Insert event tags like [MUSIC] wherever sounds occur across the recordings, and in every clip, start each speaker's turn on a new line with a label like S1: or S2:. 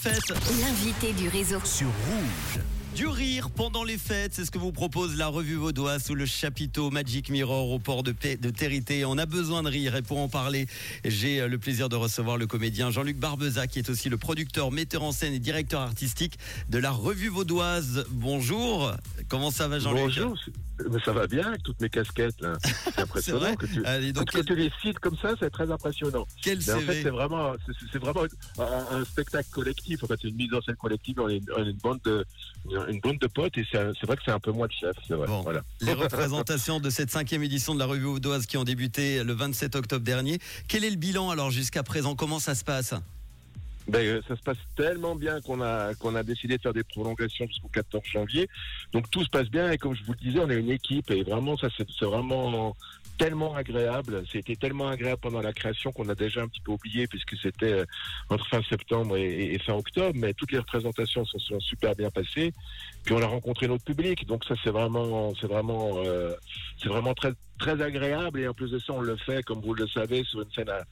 S1: Fête
S2: L'invité du réseau.
S1: sur Rouge. Du rire pendant les fêtes, c'est ce que vous propose la revue Vaudois sous le chapiteau Magic Mirror au port de, de Territé. On a besoin de rire et pour en parler, j'ai euh, le plaisir de recevoir le comédien Jean-Luc Barbeza qui est aussi le producteur, metteur en scène et directeur artistique de la revue Vaudoise. Bonjour, comment ça va Jean-Luc?
S3: Bonjour, ça va bien avec toutes mes casquettes là. C'est [LAUGHS] impressionnant
S1: vrai
S3: que tu,
S1: Allez, donc,
S3: tu les cites comme ça, c'est très impressionnant.
S1: quel
S3: Mais en fait, c'est vraiment, c'est- vraiment un, un spectacle collectif. En fait, c'est une mise en scène collective. On est une, on est une bande de, une bande de potes et c'est vrai que c'est un peu moi le chef. Vrai.
S1: Bon.
S3: Voilà.
S1: Les [LAUGHS] représentations de cette cinquième édition de la revue Vaudoise qui ont débuté le 27 octobre dernier. Quel est le bilan alors jusqu'à présent? Comment ça se passe?
S3: Ben, euh, ça se passe tellement bien qu'on a qu'on a décidé de faire des prolongations jusqu'au 14 janvier. Donc tout se passe bien et comme je vous le disais, on est une équipe et vraiment ça c'est vraiment tellement agréable. C'était tellement agréable pendant la création qu'on a déjà un petit peu oublié puisque c'était euh, entre fin septembre et, fin octobre. Mais toutes les représentations se sont super bien passées. Puis on a rencontré notre public. Donc ça c'est vraiment c'est vraiment euh, c'est vraiment très très agréable et en plus de ça on le fait comme vous le savez sur une scène à,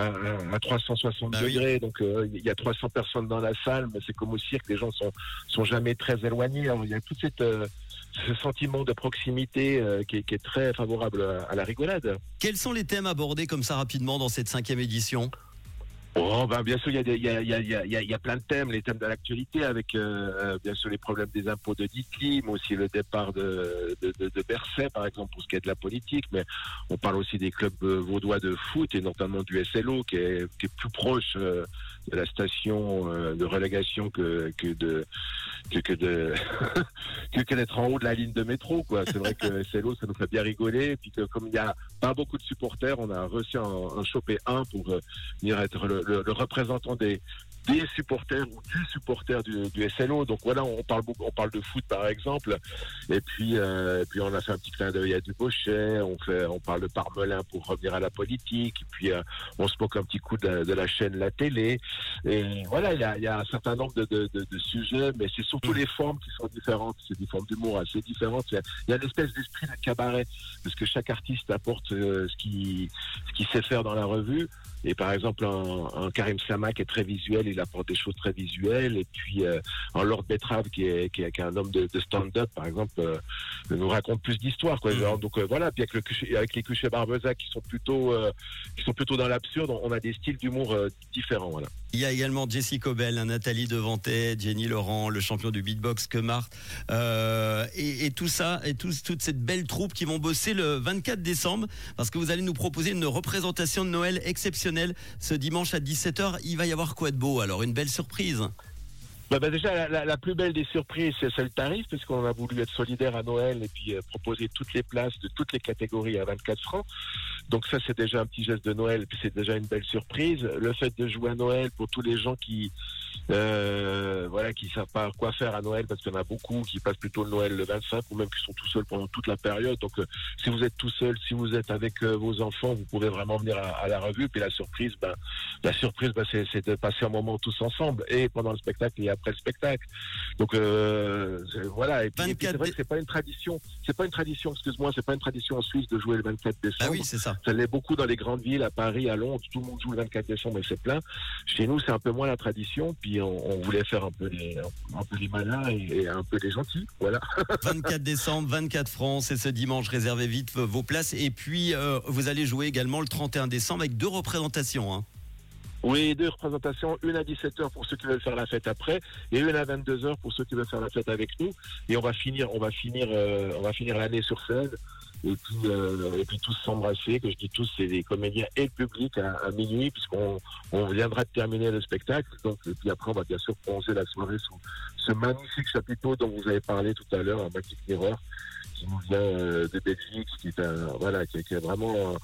S3: à, à 360
S1: Bah oui.
S3: degrés. Donc euh, il y a 300 personnes dans la salle, mais c'est comme au cirque, les gens sont sont jamais très éloignés. Il y a tout cette euh, ce sentiment de proximité euh, qui, est, qui est très favorable à, à la rigolade.
S1: Quels sont les thèmes abordés comme ça rapidement dans cette cinquième édition?
S3: Oh, ben, bien sûr, il y, a des- il y, a, il y, a, il y, a, il y a- il y a plein de thèmes, les thèmes de l'actualité avec euh, euh, bien sûr les problèmes des impôts de Ditli, mais aussi le départ de, de, de, de Berset, par exemple, pour ce qui est de la politique. Mais on parle aussi des clubs euh, vaudois de foot et notamment du SLO qui est, qui est plus proche euh, de la station euh, de relégation que, que de que, de [LAUGHS] que, d'être en haut de la ligne de métro. quoi. C'est vrai que SLO, ça nous fait bien rigoler. Et puis que comme il y a pas beaucoup de supporters, on a réussi à en, en choper un pour euh, venir être le- le représentant des des supporters ou du supporter du, du SLO. Donc voilà, on parle beaucoup, on parle de foot par exemple. Et puis, euh, et puis on a fait un petit clin d'œil à Dubochet. On fait, on parle de Parmelin pour revenir à la politique. Et puis euh, on se moque un petit coup de, la- de la chaîne La Télé. Et voilà, il y a, y a un certain nombre de, de, de, de sujets, mais c'est surtout les formes qui sont différentes. C'est des formes d'humour assez différentes. Il y a, il y a une espèce d'esprit de cabaret parce que chaque artiste apporte euh, ce qui ce qu'il sait faire dans la revue. Et par exemple, un, un Karim Sama qui est très visuel, il apporte des choses très visuelles. Et puis euh, un Lord Betrave qui est, qui est, qui est un homme de, de stand-up, par exemple, euh, nous raconte plus d'histoires. Quoi. Alors, donc euh, voilà. Puis avec, le, Cuchet- avec les Cuchet Barbeza qui sont plutôt euh, qui sont plutôt dans l'absurde, on a des styles d'humour euh, différents. Voilà.
S1: Il y a également Jessie Cobel, Nathalie Devantet, Jenny Laurent, le champion du beatbox que euh, et, tout ça, et tout- toute cette belle troupe qui vont bosser le 24 décembre, parce que vous allez nous proposer une représentation de Noël exceptionnelle ce dimanche à 17h. Il va y avoir quoi de beau Alors une belle surprise.
S3: Bah, bah, déjà, la, la- plus belle des surprises, c'est le tarif, puisqu'on a voulu être solidaire à Noël et puis euh, proposer toutes les places de toutes les catégories à 24 francs. Donc ça, c'est déjà un petit geste de Noël, puis c'est déjà une belle surprise. Le fait de jouer à Noël pour tous les gens qui, euh, voilà, qui savent pas quoi faire à Noël, parce qu'il y en a beaucoup qui passent plutôt le Noël le 25 ou même qui sont tout seuls pendant toute la période. Donc, euh, si vous êtes tout seul, si vous êtes avec euh, vos enfants, vous pouvez vraiment venir à, la revue. Puis la surprise, ben, la surprise, ben, c'est de passer un moment tous ensemble et pendant le spectacle et après le spectacle. Donc euh, c'est- voilà. Et puis, et puis
S1: 24
S3: c'est vrai que c'est pas une tradition. C'est pas une tradition. Excuse-moi, c'est pas une tradition en Suisse de jouer le 24 décembre.
S1: Ah oui, c'est ça.
S3: Ça l'est beaucoup dans les grandes villes, à Paris, à Londres, tout le monde joue le 24 décembre et c'est plein. Chez nous, c'est un peu moins la tradition, puis on, on voulait faire un peu les, un peu les malins et, et un peu les gentils, voilà. [LAUGHS]
S1: 24 décembre, 24 francs, c'est ce dimanche. Réservez vite vos places. Et puis, euh, vous allez jouer également le 31 décembre avec deux représentations. hein.
S3: Oui, deux représentations, une à 17h pour ceux qui veulent faire la fête après, et une à 22h pour ceux qui veulent faire la fête avec nous. Et on va finir, on va finir, euh, on va finir l'année sur scène. Et puis, euh, et puis tous s'embrasser, que je dis tous, c'est les comédiens et le public à, minuit, puisqu'on on viendra de terminer le spectacle. Donc, et puis après, on va bien sûr plonger la soirée sous ce magnifique chapiteau dont vous avez parlé tout à l'heure, un Magic Mirror, qui nous vient euh, de Belgique, qui est un, voilà, qui, qui est vraiment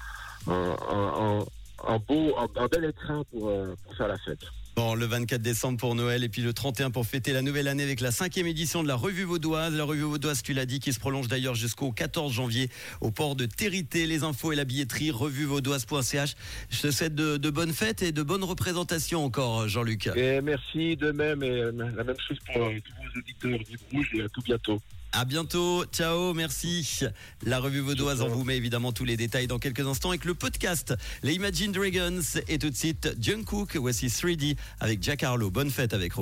S3: un, un- beau, un, un bel écrin pour, euh, pour faire la fête.
S1: Bon, le 24 décembre pour Noël et puis le 31 pour fêter la nouvelle année avec la cinquième édition de la Revue Vaudoise. La Revue Vaudoise, tu l'as dit, qui se prolonge d'ailleurs jusqu'au 14 janvier au port de Territé. Les infos et la billetterie, revuvaudoise.ch. Je te souhaite de, de bonnes fêtes et de bonnes représentations encore, Jean-Luc.
S3: Et merci de même, et euh, la même chose pour euh, tous vos auditeurs du Rouge, et à tout bientôt.
S1: À bientôt. Ciao. Merci. La revue vaudoise, on vous met évidemment tous les détails dans quelques instants avec le podcast. Les Imagine Dragons et tout de suite Jungkook. Voici 3D avec Jack Harlow. Bonne fête avec Rose.